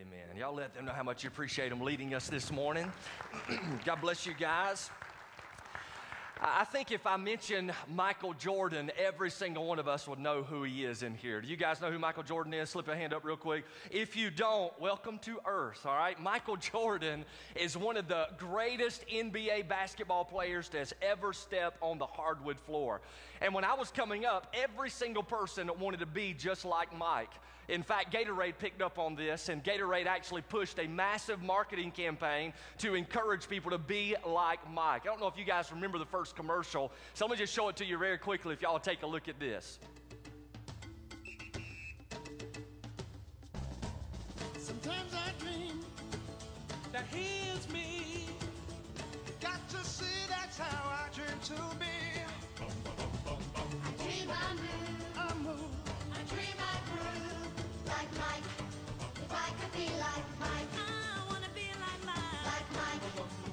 Amen. Y'all let them know how much you appreciate them leading us this morning. God bless you guys. I think if I mention Michael Jordan, every single one of us would know who he is in here. Do you guys know who Michael Jordan is? Slip a hand up real quick. If you don't, welcome to Earth, all right? Michael Jordan is one of the greatest NBA basketball players to ever step on the hardwood floor. And when I was coming up, every single person wanted to be just like Mike. In fact, Gatorade picked up on this, and Gatorade actually pushed a massive marketing campaign to encourage people to be like Mike. I don't know if you guys remember the first commercial, so let me just show it to you very quickly if y'all take a look at this. Sometimes I dream that he is me. Got to see that's how I dream to be. I dream I move, I move. I dream I groove like Mike. If I could be like Mike, I wanna be like mine. like Mike.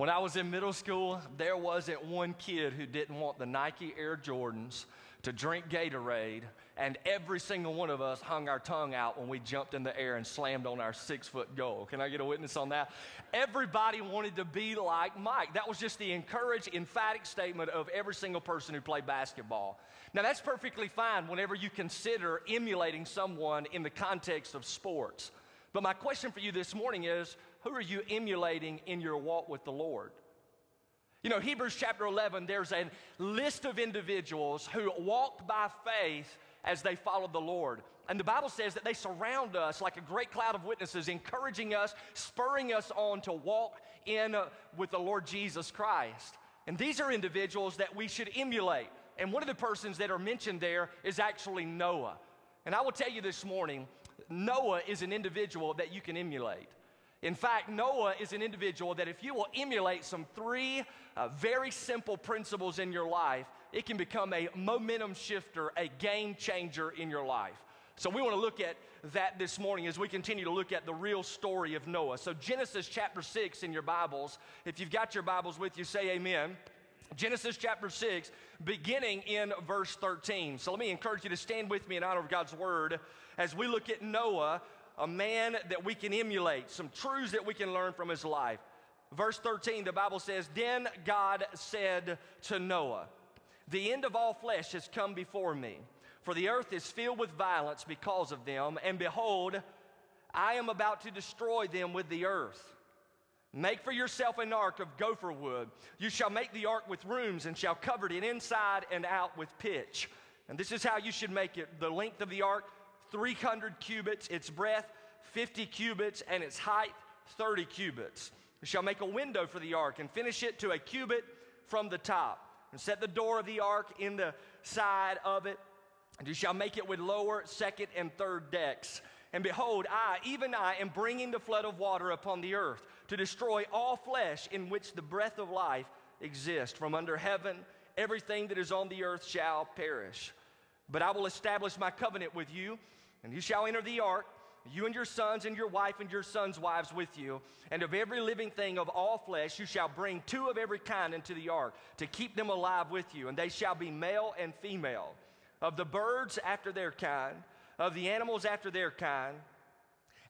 When I was in middle school, there wasn't one kid who didn't want the Nike Air Jordans to drink Gatorade, and every single one of us hung our tongue out when we jumped in the air and slammed on our six foot goal. Can I get a witness on that? Everybody wanted to be like Mike. That was just the encouraged, emphatic statement of every single person who played basketball. Now, that's perfectly fine whenever you consider emulating someone in the context of sports. But my question for you this morning is who are you emulating in your walk with the Lord? You know, Hebrews chapter 11, there's a list of individuals who walked by faith as they followed the Lord. And the Bible says that they surround us like a great cloud of witnesses, encouraging us, spurring us on to walk in uh, with the Lord Jesus Christ. And these are individuals that we should emulate. And one of the persons that are mentioned there is actually Noah. And I will tell you this morning, Noah is an individual that you can emulate. In fact, Noah is an individual that if you will emulate some three uh, very simple principles in your life, it can become a momentum shifter, a game changer in your life. So we want to look at that this morning as we continue to look at the real story of Noah. So Genesis chapter 6 in your Bibles, if you've got your Bibles with you, say amen. Genesis chapter 6, beginning in verse 13. So let me encourage you to stand with me in honor of God's word as we look at Noah, a man that we can emulate, some truths that we can learn from his life. Verse 13, the Bible says, Then God said to Noah, The end of all flesh has come before me, for the earth is filled with violence because of them, and behold, I am about to destroy them with the earth. Make for yourself an ark of gopher wood. You shall make the ark with rooms and shall cover it inside and out with pitch. And this is how you should make it. The length of the ark, 300 cubits, its breadth, 50 cubits, and its height, 30 cubits. You shall make a window for the ark and finish it to a cubit from the top. And set the door of the ark in the side of it. And you shall make it with lower, second, and third decks. And behold, I, even I, am bringing the flood of water upon the earth to destroy all flesh in which the breath of life exists. From under heaven, everything that is on the earth shall perish. But I will establish my covenant with you, and you shall enter the ark, you and your sons and your wife and your sons' wives with you. And of every living thing of all flesh, you shall bring two of every kind into the ark to keep them alive with you. And they shall be male and female. Of the birds after their kind, of the animals after their kind,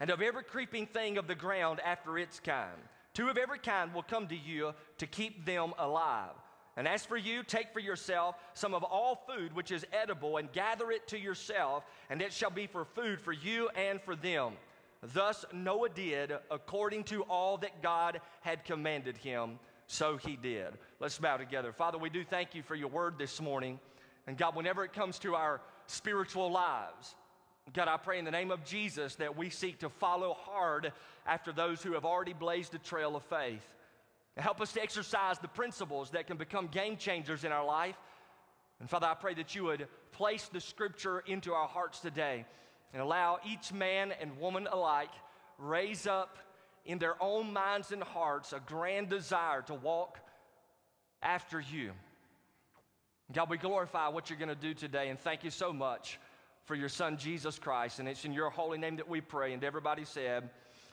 and of every creeping thing of the ground after its kind. Two of every kind will come to you to keep them alive. And as for you, take for yourself some of all food which is edible, and gather it to yourself, and it shall be for food for you and for them. Thus Noah did according to all that God had commanded him, so he did. Let's bow together. Father, we do thank you for your word this morning. And God, whenever it comes to our spiritual lives, God, I pray in the name of Jesus that we seek to follow hard after those who have already blazed a trail of faith. Help us to exercise the principles that can become game changers in our life. And Father, I pray that you would place the scripture into our hearts today and allow each man and woman alike raise up in their own minds and hearts a grand desire to walk after you. God, we glorify what you're going to do today, and thank you so much for your son, Jesus Christ. And it's in your holy name that we pray. And everybody said,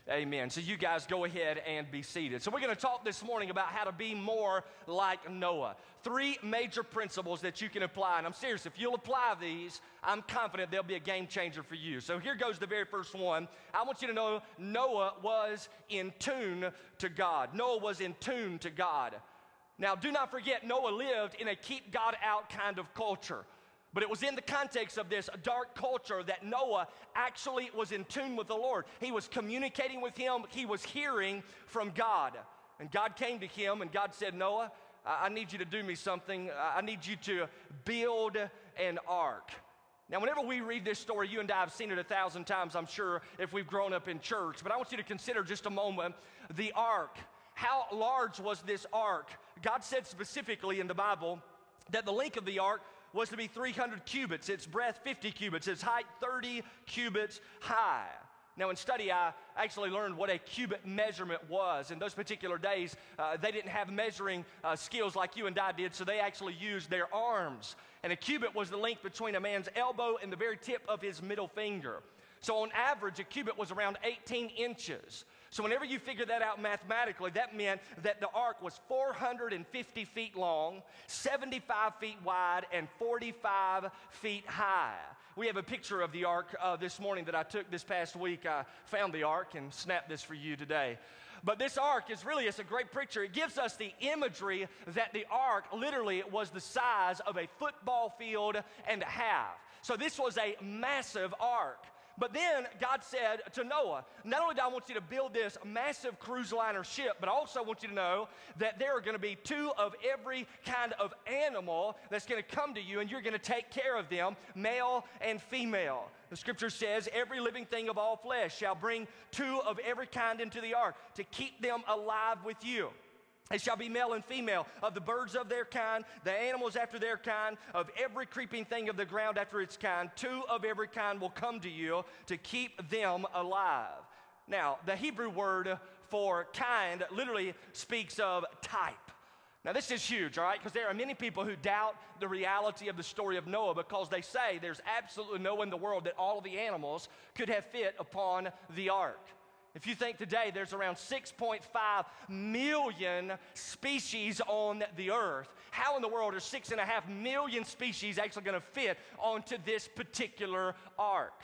Amen. So you guys go ahead and be seated. So we're going to talk this morning about how to be more like Noah. Three major principles that you can apply. And I'm serious, if you'll apply these, I'm confident they'll be a game changer for you. So here goes the very first one. I want you to know Noah was in tune to God. Noah was in tune to God. Now, do not forget, Noah lived in a keep God out kind of culture. But it was in the context of this dark culture that Noah actually was in tune with the Lord. He was communicating with him, he was hearing from God. And God came to him, and God said, Noah, I need you to do me something. I need you to build an ark. Now, whenever we read this story, you and I have seen it a thousand times, I'm sure, if we've grown up in church. But I want you to consider just a moment the ark. How large was this ark? God said specifically in the Bible that the length of the ark was to be 300 cubits, its breadth 50 cubits, its height 30 cubits high. Now, in study, I actually learned what a cubit measurement was. In those particular days, uh, they didn't have measuring uh, skills like you and I did, so they actually used their arms. And a cubit was the length between a man's elbow and the very tip of his middle finger. So, on average, a cubit was around 18 inches. So, whenever you figure that out mathematically, that meant that the ark was 450 feet long, 75 feet wide, and 45 feet high. We have a picture of the ark uh, this morning that I took this past week. I found the ark and snapped this for you today. But this ark is really, it's a great picture. It gives us the imagery that the ark literally was the size of a football field and a half. So this was a massive ark. But then God said to Noah, Not only do I want you to build this massive cruise liner ship, but I also want you to know that there are going to be two of every kind of animal that's going to come to you, and you're going to take care of them, male and female. The scripture says, Every living thing of all flesh shall bring two of every kind into the ark to keep them alive with you. They shall be male and female, of the birds of their kind, the animals after their kind, of every creeping thing of the ground after its kind. Two of every kind will come to you to keep them alive. Now, the Hebrew word for kind literally speaks of type. Now, this is huge, all right, because there are many people who doubt the reality of the story of Noah because they say there's absolutely no way in the world that all of the animals could have fit upon the ark. If you think today there's around 6.5 million species on the earth, how in the world are six and a half million species actually going to fit onto this particular ark?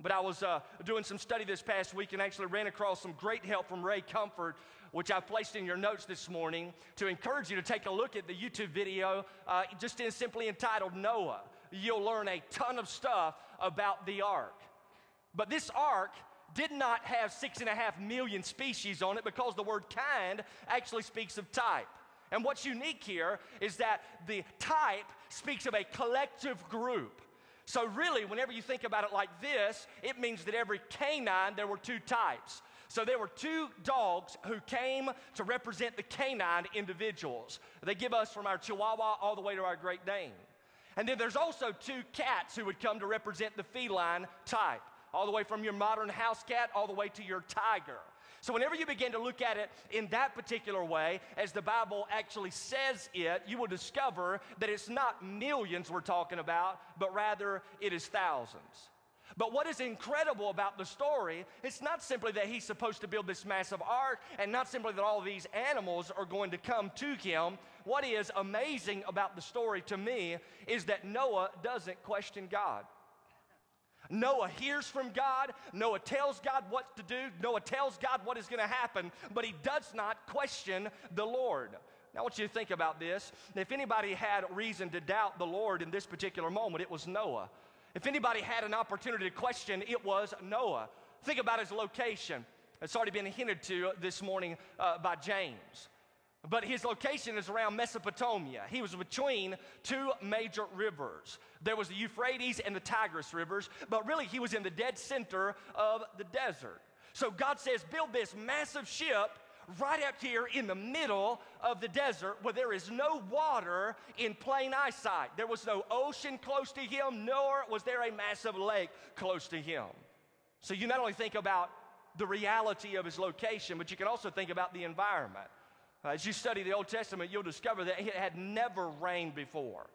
But I was uh, doing some study this past week and actually ran across some great help from Ray Comfort, which I placed in your notes this morning to encourage you to take a look at the YouTube video, uh, just in simply entitled Noah. You'll learn a ton of stuff about the ark. But this ark did not have six and a half million species on it because the word kind actually speaks of type. And what's unique here is that the type speaks of a collective group. So, really, whenever you think about it like this, it means that every canine, there were two types. So, there were two dogs who came to represent the canine individuals. They give us from our Chihuahua all the way to our Great Dane. And then there's also two cats who would come to represent the feline type all the way from your modern house cat all the way to your tiger. So, whenever you begin to look at it in that particular way, as the Bible actually says it, you will discover that it's not millions we're talking about, but rather it is thousands. But what is incredible about the story, it's not simply that he's supposed to build this massive ark and not simply that all these animals are going to come to him. What is amazing about the story to me is that Noah doesn't question God. Noah hears from God. Noah tells God what to do. Noah tells God what is going to happen, but he does not question the Lord. Now, I want you to think about this. If anybody had reason to doubt the Lord in this particular moment, it was Noah. If anybody had an opportunity to question, it was Noah. Think about his location. It's already been hinted to this morning uh, by James. But his location is around Mesopotamia. He was between two major rivers. There was the Euphrates and the Tigris rivers, but really he was in the dead center of the desert. So God says, build this massive ship right up here in the middle of the desert where there is no water in plain eyesight. There was no ocean close to him, nor was there a massive lake close to him. So you not only think about the reality of his location, but you can also think about the environment. Uh, as you study the Old Testament, you'll discover that it had never rained before.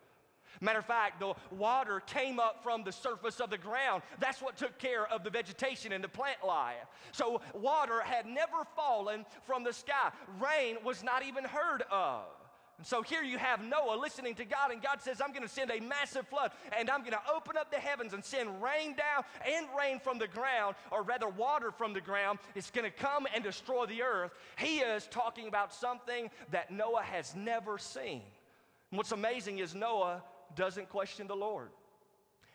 Matter of fact, the water came up from the surface of the ground. That's what took care of the vegetation and the plant life. So, water had never fallen from the sky. Rain was not even heard of. And so here you have Noah listening to God, and God says, I'm going to send a massive flood, and I'm going to open up the heavens and send rain down and rain from the ground, or rather, water from the ground. It's going to come and destroy the earth. He is talking about something that Noah has never seen. And what's amazing is Noah doesn't question the Lord.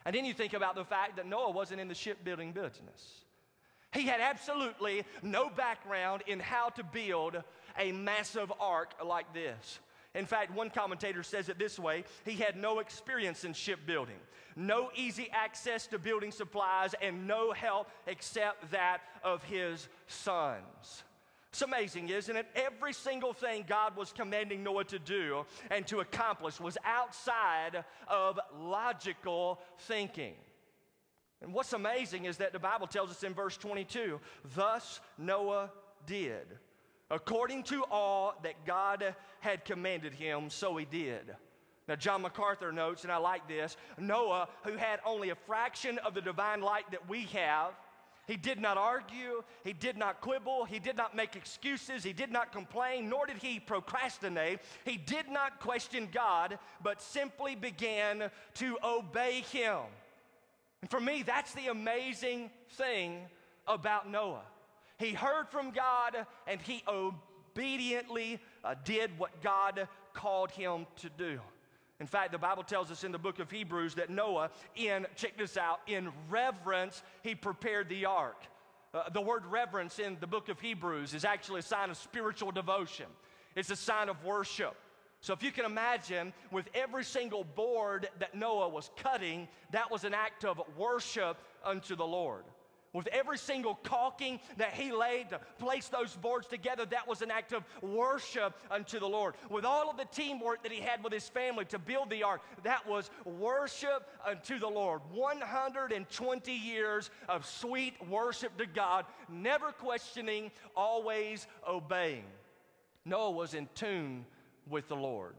And then you think about the fact that Noah wasn't in the shipbuilding business. He had absolutely no background in how to build a massive ark like this. In fact, one commentator says it this way he had no experience in shipbuilding, no easy access to building supplies, and no help except that of his sons. It's amazing, isn't it? Every single thing God was commanding Noah to do and to accomplish was outside of logical thinking. And what's amazing is that the Bible tells us in verse 22 thus Noah did. According to all that God had commanded him, so he did. Now, John MacArthur notes, and I like this Noah, who had only a fraction of the divine light that we have, he did not argue, he did not quibble, he did not make excuses, he did not complain, nor did he procrastinate. He did not question God, but simply began to obey him. And for me, that's the amazing thing about Noah. He heard from God and he obediently uh, did what God called him to do. In fact, the Bible tells us in the book of Hebrews that Noah, in, check this out, in reverence, he prepared the ark. Uh, the word reverence in the book of Hebrews is actually a sign of spiritual devotion, it's a sign of worship. So, if you can imagine, with every single board that Noah was cutting, that was an act of worship unto the Lord. With every single caulking that he laid to place those boards together, that was an act of worship unto the Lord. With all of the teamwork that he had with his family to build the ark, that was worship unto the Lord. 120 years of sweet worship to God, never questioning, always obeying. Noah was in tune with the Lord.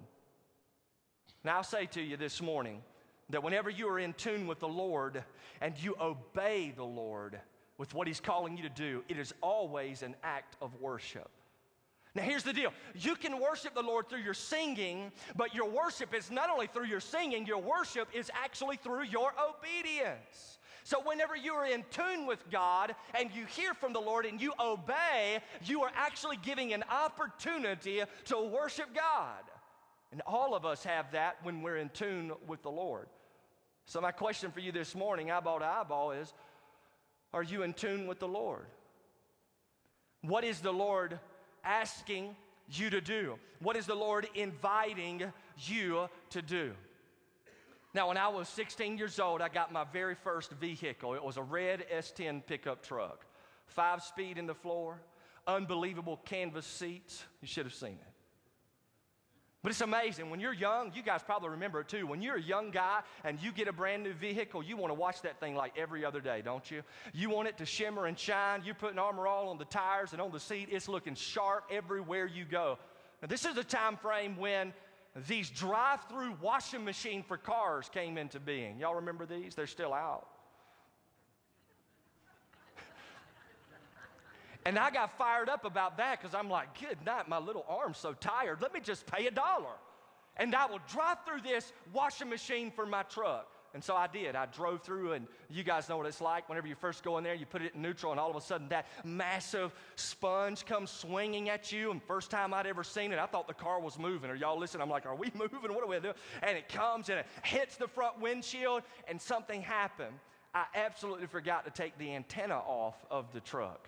Now, I'll say to you this morning, that whenever you are in tune with the Lord and you obey the Lord with what He's calling you to do, it is always an act of worship. Now, here's the deal you can worship the Lord through your singing, but your worship is not only through your singing, your worship is actually through your obedience. So, whenever you are in tune with God and you hear from the Lord and you obey, you are actually giving an opportunity to worship God. And all of us have that when we're in tune with the Lord. So, my question for you this morning, eyeball to eyeball, is Are you in tune with the Lord? What is the Lord asking you to do? What is the Lord inviting you to do? Now, when I was 16 years old, I got my very first vehicle. It was a red S10 pickup truck, five speed in the floor, unbelievable canvas seats. You should have seen it. But it's amazing. When you're young, you guys probably remember it too. When you're a young guy and you get a brand new vehicle, you want to watch that thing like every other day, don't you? You want it to shimmer and shine. You're putting Armor All on the tires and on the seat. It's looking sharp everywhere you go. Now, this is the time frame when these drive-through washing machine for cars came into being. Y'all remember these? They're still out. And I got fired up about that because I'm like, good night, my little arm's so tired. Let me just pay a dollar. And I will drive through this washing machine for my truck. And so I did. I drove through, and you guys know what it's like. Whenever you first go in there, you put it in neutral, and all of a sudden that massive sponge comes swinging at you. And first time I'd ever seen it, I thought the car was moving. Are y'all listening? I'm like, are we moving? What are we doing? And it comes and it hits the front windshield, and something happened. I absolutely forgot to take the antenna off of the truck.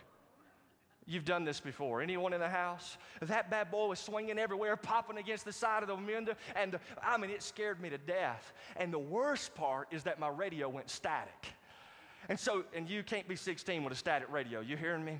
You've done this before. Anyone in the house? That bad boy was swinging everywhere, popping against the side of the window, and I mean, it scared me to death. And the worst part is that my radio went static. And so, and you can't be 16 with a static radio. You hearing me?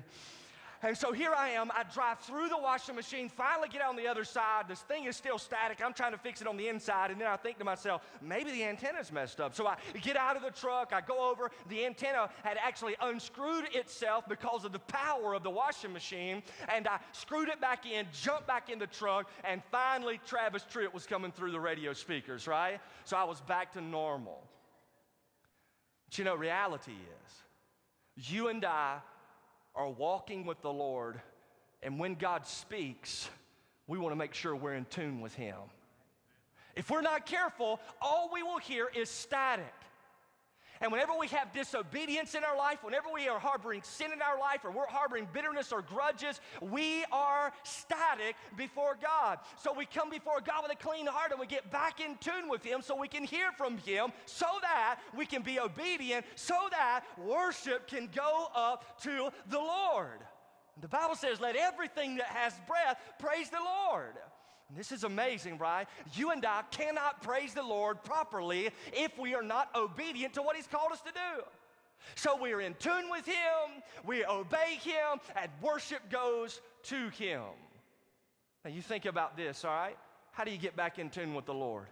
And so here I am. I drive through the washing machine, finally get on the other side. This thing is still static. I'm trying to fix it on the inside. And then I think to myself, maybe the antenna's messed up. So I get out of the truck. I go over. The antenna had actually unscrewed itself because of the power of the washing machine. And I screwed it back in, jumped back in the truck. And finally, Travis Tritt was coming through the radio speakers, right? So I was back to normal. But you know, reality is, you and I are walking with the Lord, and when God speaks, we want to make sure we're in tune with Him. If we're not careful, all we will hear is static. And whenever we have disobedience in our life, whenever we are harboring sin in our life, or we're harboring bitterness or grudges, we are static before God. So we come before God with a clean heart and we get back in tune with Him so we can hear from Him, so that we can be obedient, so that worship can go up to the Lord. The Bible says, Let everything that has breath praise the Lord. And this is amazing, right? You and I cannot praise the Lord properly if we are not obedient to what He's called us to do. So we are in tune with Him, we obey Him, and worship goes to Him. Now you think about this, all right? How do you get back in tune with the Lord?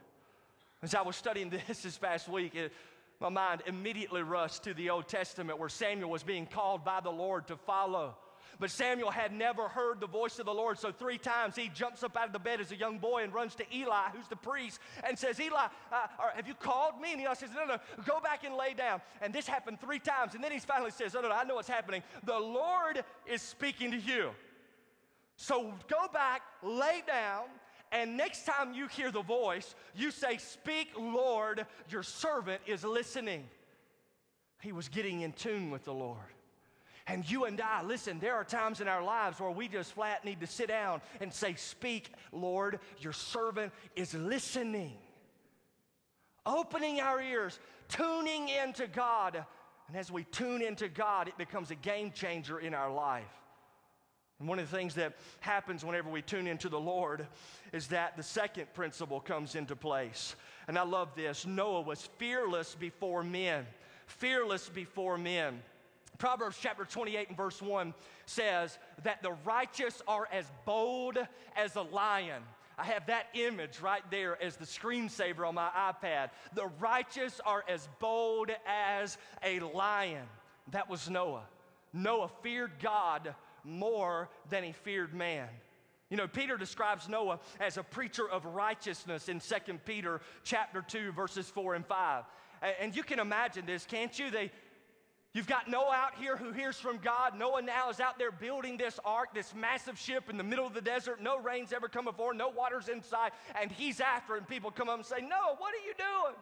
As I was studying this this past week, it, my mind immediately rushed to the Old Testament where Samuel was being called by the Lord to follow. But Samuel had never heard the voice of the Lord, so three times he jumps up out of the bed as a young boy and runs to Eli, who's the priest, and says, Eli, uh, have you called me? And Eli says, No, no, go back and lay down. And this happened three times. And then he finally says, No, no, no I know what's happening. The Lord is speaking to you. So go back, lay down, and next time you hear the voice, you say, Speak, Lord, your servant is listening. He was getting in tune with the Lord. And you and I, listen, there are times in our lives where we just flat need to sit down and say, Speak, Lord, your servant is listening. Opening our ears, tuning into God. And as we tune into God, it becomes a game changer in our life. And one of the things that happens whenever we tune into the Lord is that the second principle comes into place. And I love this Noah was fearless before men, fearless before men. Proverbs chapter 28 and verse 1 says that the righteous are as bold as a lion. I have that image right there as the screensaver on my iPad. The righteous are as bold as a lion. That was Noah. Noah feared God more than he feared man. You know, Peter describes Noah as a preacher of righteousness in 2 Peter chapter 2 verses 4 and 5. And you can imagine this, can't you? They You've got Noah out here who hears from God. Noah now is out there building this ark, this massive ship in the middle of the desert. No rain's ever come before, no water's inside, and he's after. And people come up and say, Noah, what are you doing?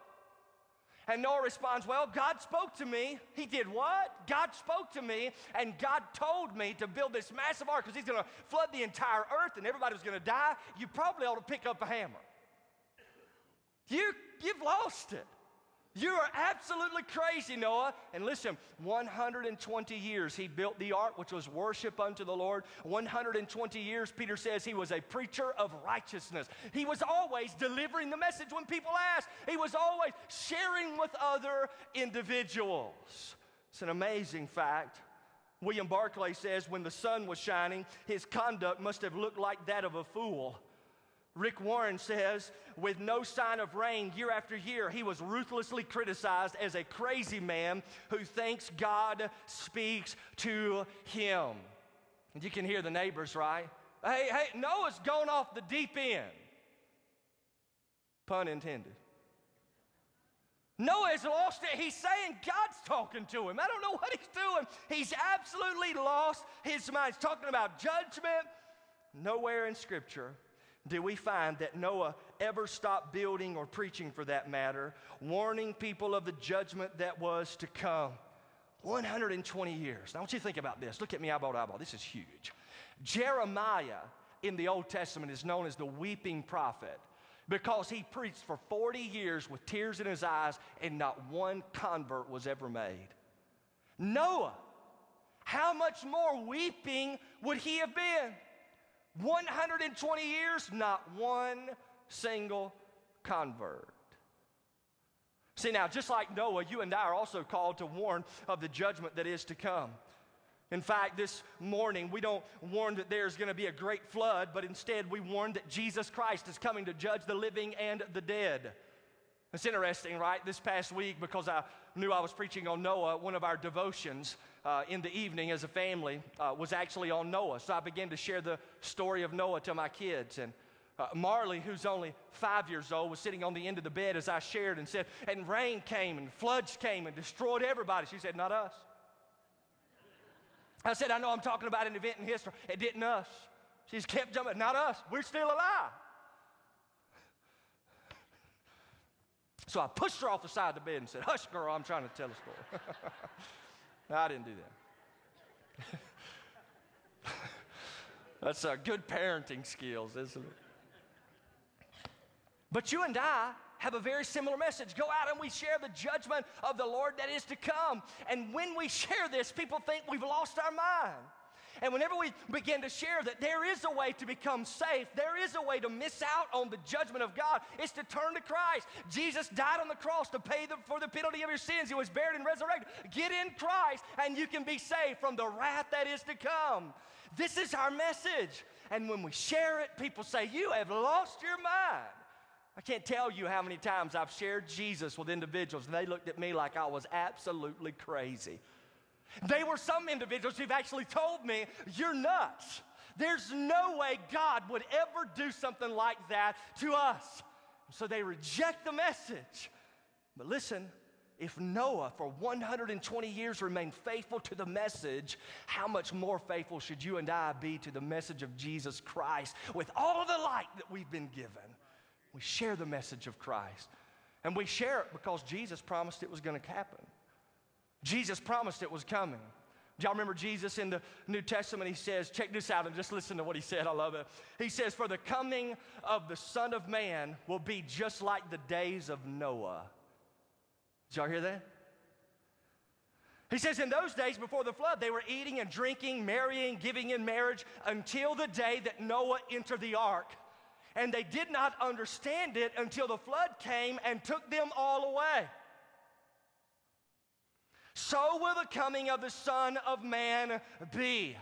And Noah responds, Well, God spoke to me. He did what? God spoke to me, and God told me to build this massive ark because He's going to flood the entire earth and everybody's going to die. You probably ought to pick up a hammer. You, you've lost it. You are absolutely crazy, Noah. And listen, 120 years he built the ark, which was worship unto the Lord. 120 years, Peter says he was a preacher of righteousness. He was always delivering the message when people asked, he was always sharing with other individuals. It's an amazing fact. William Barclay says when the sun was shining, his conduct must have looked like that of a fool. Rick Warren says, with no sign of rain year after year, he was ruthlessly criticized as a crazy man who thinks God speaks to him. And you can hear the neighbors, right? Hey, hey, Noah's gone off the deep end. Pun intended. Noah's lost it. He's saying God's talking to him. I don't know what he's doing. He's absolutely lost his mind. He's talking about judgment. Nowhere in Scripture do we find that Noah ever stopped building or preaching for that matter, warning people of the judgment that was to come. 120 years. Now, I want you to think about this. Look at me eyeball to eyeball. This is huge. Jeremiah in the Old Testament is known as the weeping prophet because he preached for 40 years with tears in his eyes and not one convert was ever made. Noah, how much more weeping would he have been? 120 years, not one single convert. See, now, just like Noah, you and I are also called to warn of the judgment that is to come. In fact, this morning we don't warn that there's going to be a great flood, but instead we warn that Jesus Christ is coming to judge the living and the dead. It's interesting, right? This past week, because I knew I was preaching on Noah, one of our devotions uh, in the evening as a family uh, was actually on Noah. So I began to share the story of Noah to my kids. And uh, Marley, who's only five years old, was sitting on the end of the bed as I shared and said, And rain came and floods came and destroyed everybody. She said, Not us. I said, I know I'm talking about an event in history. It didn't us. She's kept jumping. Not us. We're still alive. So I pushed her off the side of the bed and said, Hush, girl, I'm trying to tell a story. no, I didn't do that. That's uh, good parenting skills, isn't it? But you and I have a very similar message. Go out and we share the judgment of the Lord that is to come. And when we share this, people think we've lost our mind. And whenever we begin to share that there is a way to become safe, there is a way to miss out on the judgment of God, it's to turn to Christ. Jesus died on the cross to pay the, for the penalty of your sins. He was buried and resurrected. Get in Christ, and you can be saved from the wrath that is to come. This is our message. And when we share it, people say, You have lost your mind. I can't tell you how many times I've shared Jesus with individuals, and they looked at me like I was absolutely crazy. They were some individuals who've actually told me, You're nuts. There's no way God would ever do something like that to us. So they reject the message. But listen, if Noah for 120 years remained faithful to the message, how much more faithful should you and I be to the message of Jesus Christ with all of the light that we've been given? We share the message of Christ. And we share it because Jesus promised it was going to happen. Jesus promised it was coming. Do y'all remember Jesus in the New Testament? He says, check this out and just listen to what he said. I love it. He says, For the coming of the Son of Man will be just like the days of Noah. Did y'all hear that? He says, In those days before the flood, they were eating and drinking, marrying, giving in marriage until the day that Noah entered the ark and they did not understand it until the flood came and took them all away. So will the coming of the Son of Man be.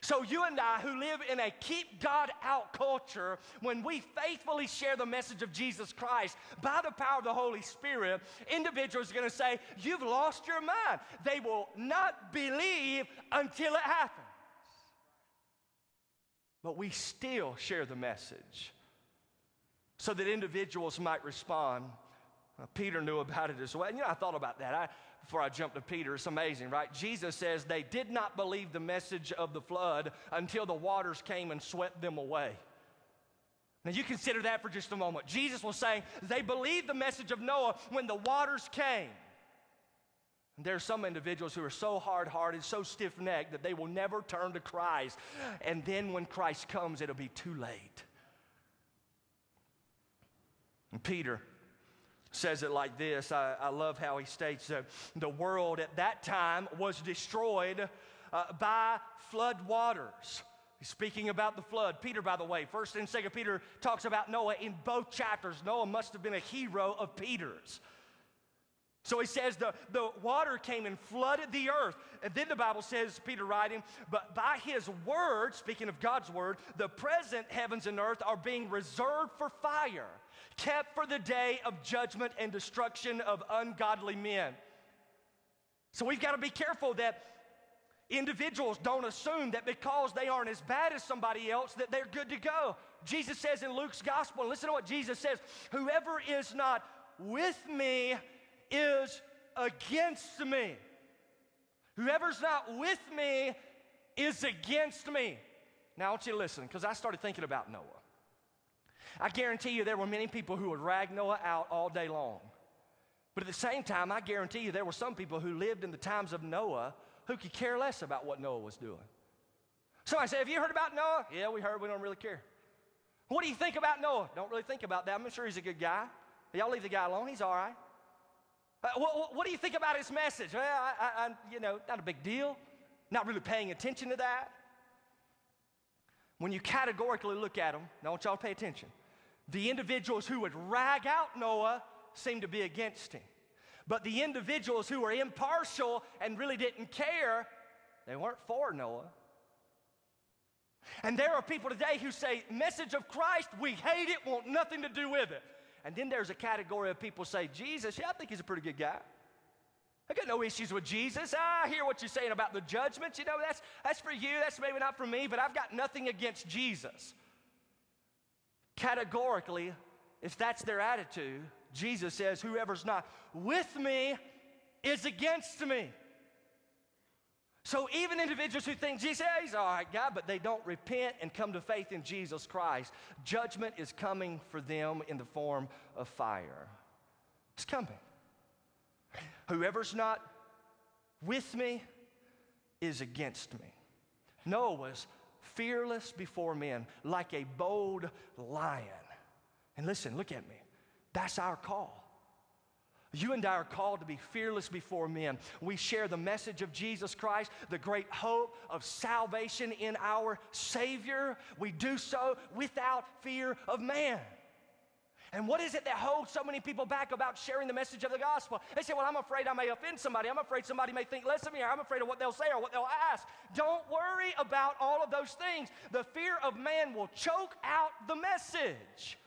So, you and I, who live in a keep God out culture, when we faithfully share the message of Jesus Christ by the power of the Holy Spirit, individuals are going to say, You've lost your mind. They will not believe until it happens but we still share the message so that individuals might respond. Peter knew about it as well. And you know, I thought about that I, before I jump to Peter. It's amazing, right? Jesus says they did not believe the message of the flood until the waters came and swept them away. Now, you consider that for just a moment. Jesus was saying they believed the message of Noah when the waters came. And there are some individuals who are so hard hearted, so stiff necked, that they will never turn to Christ. And then when Christ comes, it'll be too late. And Peter says it like this I, I love how he states that the world at that time was destroyed uh, by flood waters. He's speaking about the flood. Peter, by the way, first and second Peter talks about Noah in both chapters. Noah must have been a hero of Peter's. So he says the, the water came and flooded the earth. And then the Bible says, Peter writing, but by his word, speaking of God's word, the present heavens and earth are being reserved for fire, kept for the day of judgment and destruction of ungodly men. So we've got to be careful that individuals don't assume that because they aren't as bad as somebody else that they're good to go. Jesus says in Luke's gospel, listen to what Jesus says, whoever is not with me is against me. Whoever's not with me is against me. Now, I want you to listen because I started thinking about Noah. I guarantee you there were many people who would rag Noah out all day long. But at the same time, I guarantee you there were some people who lived in the times of Noah who could care less about what Noah was doing. Somebody say, Have you heard about Noah? Yeah, we heard. We don't really care. What do you think about Noah? Don't really think about that. I'm sure he's a good guy. Y'all leave the guy alone. He's all right. Uh, what, what, do you think about his message? Well, I, I, you know, not a big deal. Not really paying attention to that. When you categorically look at them, I want y'all to pay attention. The individuals who would rag out Noah seem to be against him. But the individuals who were impartial and really didn't care, They weren't for Noah. And there are people today who say, message of Christ, we hate it, want nothing to do with it. And then there's a category of people say, Jesus, yeah, I think he's a pretty good guy. I got no issues with Jesus. Ah, I hear what you're saying about the judgment. You know, that's, that's for you. That's maybe not for me, but I've got nothing against Jesus. Categorically, if that's their attitude, Jesus says, Whoever's not with me is against me. So even individuals who think Jesus, yeah, he's all right, God, but they don't repent and come to faith in Jesus Christ, judgment is coming for them in the form of fire. It's coming. Whoever's not with me is against me. Noah was fearless before men, like a bold lion. And listen, look at me. That's our call. You and I are called to be fearless before men. We share the message of Jesus Christ, the great hope of salvation in our Savior. We do so without fear of man. And what is it that holds so many people back about sharing the message of the gospel? They say, Well, I'm afraid I may offend somebody. I'm afraid somebody may think less of me, or I'm afraid of what they'll say or what they'll ask. Don't worry about all of those things. The fear of man will choke out the message.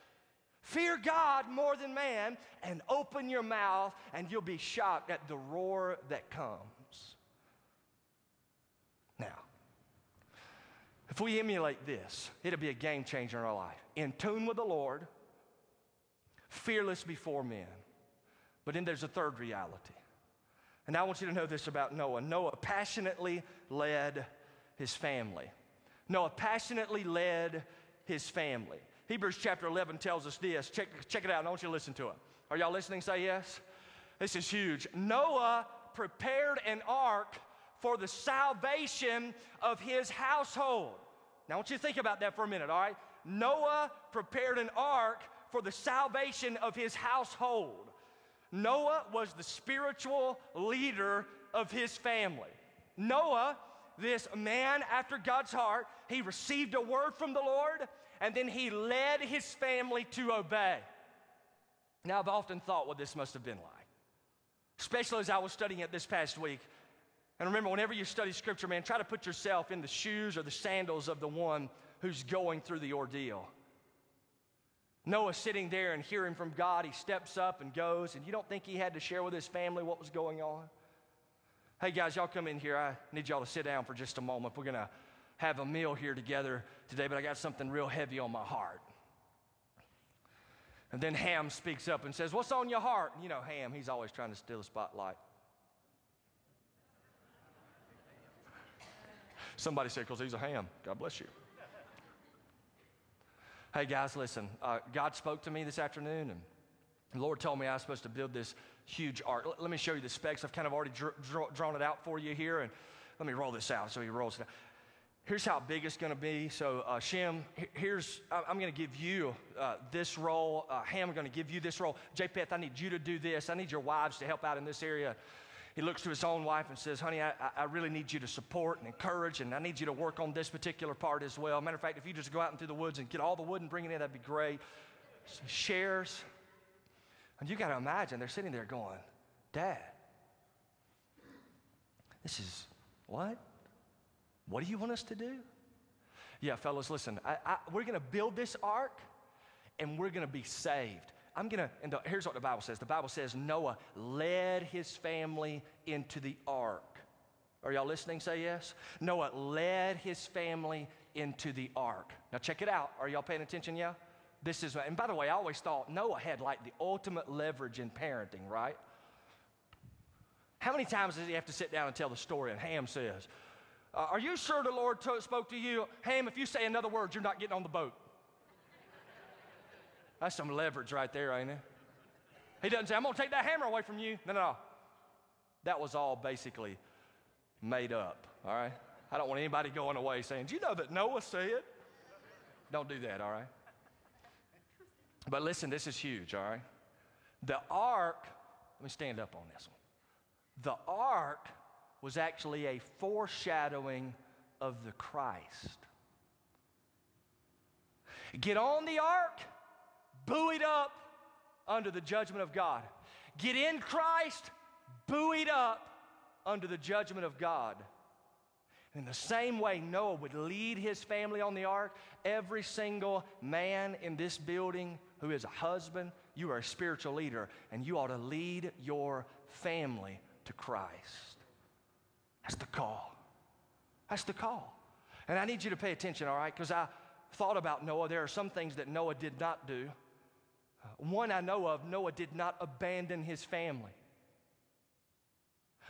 Fear God more than man and open your mouth, and you'll be shocked at the roar that comes. Now, if we emulate this, it'll be a game changer in our life. In tune with the Lord, fearless before men. But then there's a third reality. And I want you to know this about Noah. Noah passionately led his family. Noah passionately led his family. Hebrews chapter 11 tells us this. Check, check it out. I want you to listen to it. Are y'all listening? Say yes. This is huge. Noah prepared an ark for the salvation of his household. Now, I want you to think about that for a minute, all right? Noah prepared an ark for the salvation of his household. Noah was the spiritual leader of his family. Noah, this man after God's heart, he received a word from the Lord and then he led his family to obey. Now, I've often thought what this must have been like, especially as I was studying it this past week. And remember, whenever you study scripture, man, try to put yourself in the shoes or the sandals of the one who's going through the ordeal. Noah sitting there and hearing from God, he steps up and goes, and you don't think he had to share with his family what was going on? Hey guys, y'all come in here. I need y'all to sit down for just a moment. We're going to have a meal here together today, but I got something real heavy on my heart. And then Ham speaks up and says, What's on your heart? You know, Ham, he's always trying to steal the spotlight. Somebody said, Because he's a ham. God bless you. Hey guys, listen. Uh, God spoke to me this afternoon, and the Lord told me I was supposed to build this huge ark. L- let me show you the specs. I've kind of already dr- drawn it out for you here, and let me roll this out. So he rolls it out. Here's how big it's going to be. So uh, Shem, here's I'm going to give you uh, this role. Uh, Ham, I'm going to give you this role. Japheth, I need you to do this. I need your wives to help out in this area he looks to his own wife and says, Honey, I, I really need you to support and encourage, and I need you to work on this particular part as well. Matter of fact, if you just go out into the woods and get all the wood and bring it in, that'd be great. Shares. And you got to imagine they're sitting there going, Dad, this is what? What do you want us to do? Yeah, fellas, listen, I, I, we're going to build this ark and we're going to be saved. I'm gonna, and the, here's what the Bible says the Bible says Noah led his family into the ark. Are y'all listening? Say yes. Noah led his family into the ark. Now, check it out. Are y'all paying attention? Yeah? This is, and by the way, I always thought Noah had like the ultimate leverage in parenting, right? How many times does he have to sit down and tell the story? And Ham says, uh, Are you sure the Lord t- spoke to you? Ham, if you say another word, you're not getting on the boat. That's some leverage right there, ain't it? He doesn't say, I'm going to take that hammer away from you. No, no, no. That was all basically made up, all right? I don't want anybody going away saying, Do you know that Noah said? Don't do that, all right? But listen, this is huge, all right? The ark, let me stand up on this one. The ark was actually a foreshadowing of the Christ. Get on the ark buoyed up under the judgment of God. Get in Christ, buoyed up under the judgment of God. In the same way Noah would lead his family on the ark, every single man in this building who is a husband, you are a spiritual leader, and you ought to lead your family to Christ. That's the call. That's the call. And I need you to pay attention, all right? Because I thought about Noah. There are some things that Noah did not do. Uh, one I know of, Noah did not abandon his family.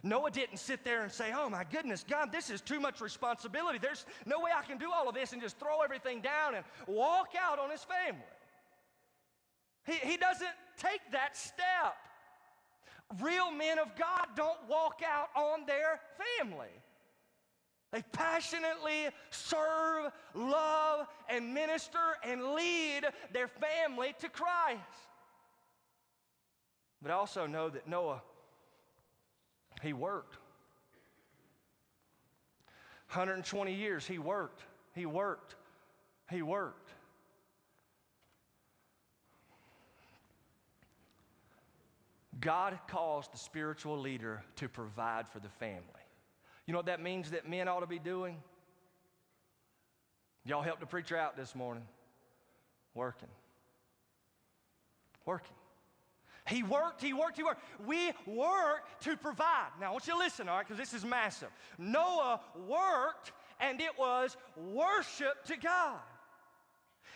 Noah didn't sit there and say, Oh my goodness, God, this is too much responsibility. There's no way I can do all of this and just throw everything down and walk out on his family. He, he doesn't take that step. Real men of God don't walk out on their family. They passionately serve, love, and minister and lead their family to Christ. But I also know that Noah he worked. 120 years, he worked, he worked, he worked. God calls the spiritual leader to provide for the family. You know what that means that men ought to be doing? Y'all helped the preacher out this morning. Working. Working. He worked, he worked, he worked. We work to provide. Now, I want you to listen, all right, because this is massive. Noah worked, and it was worship to God.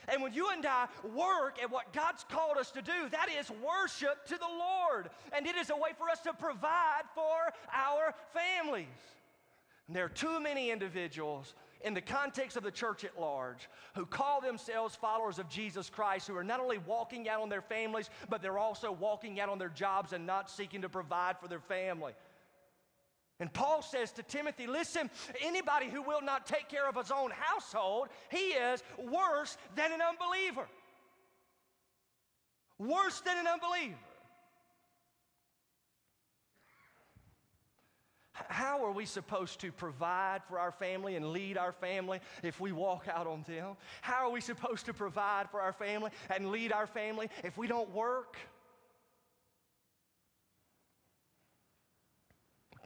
And when you and I work at what God's called us to do, that is worship to the Lord. And it is a way for us to provide for our families. And there are too many individuals in the context of the church at large who call themselves followers of Jesus Christ, who are not only walking out on their families, but they're also walking out on their jobs and not seeking to provide for their family. And Paul says to Timothy, listen, anybody who will not take care of his own household, he is worse than an unbeliever. Worse than an unbeliever. How are we supposed to provide for our family and lead our family if we walk out on them? How are we supposed to provide for our family and lead our family if we don't work?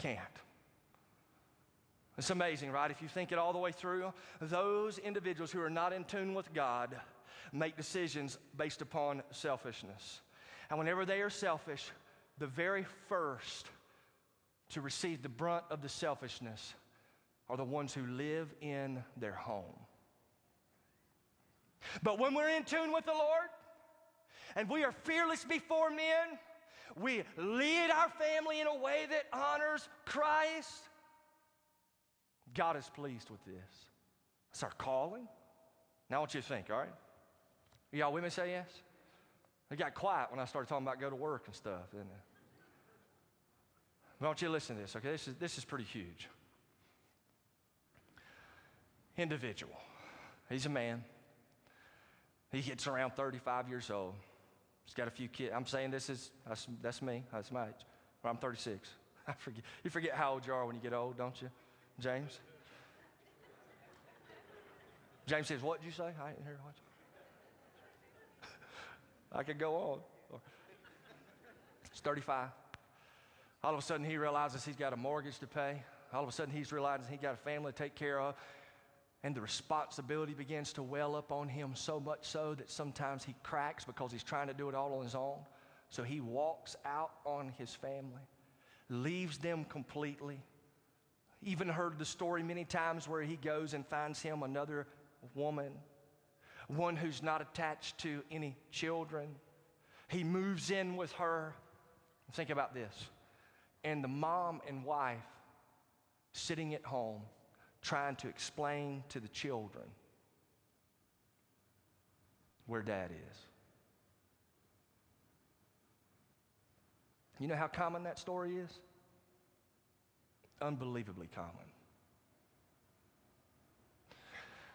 Can't. It's amazing, right? If you think it all the way through, those individuals who are not in tune with God make decisions based upon selfishness. And whenever they are selfish, the very first to receive the brunt of the selfishness are the ones who live in their home. But when we're in tune with the Lord and we are fearless before men, we lead our family in a way that honors Christ. God is pleased with this. It's our calling. Now, I want you to think, all right? Y'all women say yes? It got quiet when I started talking about go to work and stuff, didn't it? I want you to listen to this, okay? This is, this is pretty huge. Individual. He's a man. He gets around 35 years old. He's got a few kids. I'm saying this is, that's, that's me. That's my age. I'm 36. I forget, you forget how old you are when you get old, don't you, James? James says, What did you say? I didn't hear what. I could go on. It's 35. All of a sudden, he realizes he's got a mortgage to pay. All of a sudden, he's realizing he's got a family to take care of. And the responsibility begins to well up on him so much so that sometimes he cracks because he's trying to do it all on his own. So he walks out on his family, leaves them completely. Even heard the story many times where he goes and finds him another woman, one who's not attached to any children. He moves in with her. Think about this and the mom and wife sitting at home trying to explain to the children where dad is. You know how common that story is? Unbelievably common.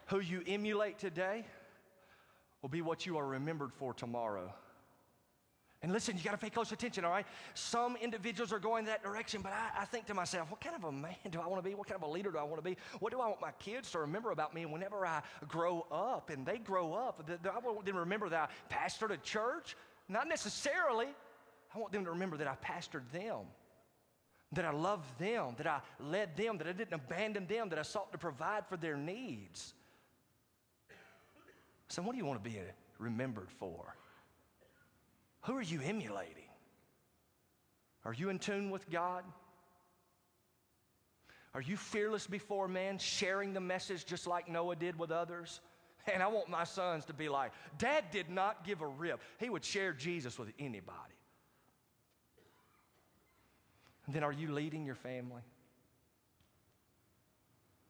Who you emulate today will be what you are remembered for tomorrow. And listen, you got to pay close attention, all right? Some individuals are going that direction, but I, I, think to myself, what kind of a man do I want to be? What kind of a leader do I want to be? What do I want my kids to remember about me whenever I grow up and they grow up? I want them to remember that I pastored a church? Not necessarily. I want them to remember that I pastored them. that I loved them, that I led them, that I didn't abandon them, that I sought to provide for their needs. So, what do you want to be remembered for? Who are you emulating? Are you in tune with God? Are you fearless before man, sharing the message just like Noah did with others? And I want my sons to be like, Dad did not give a rip. He would share Jesus with anybody. And then are you leading your family?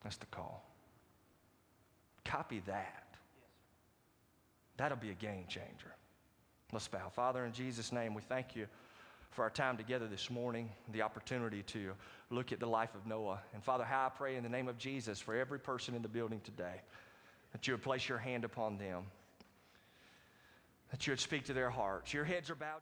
That's the call. Copy that. That'll be a game changer. Let's bow. Father, in Jesus' name, we thank you for our time together this morning, the opportunity to look at the life of Noah. And Father, how I pray in the name of Jesus for every person in the building today that you would place your hand upon them, that you would speak to their hearts. Your heads are bowed.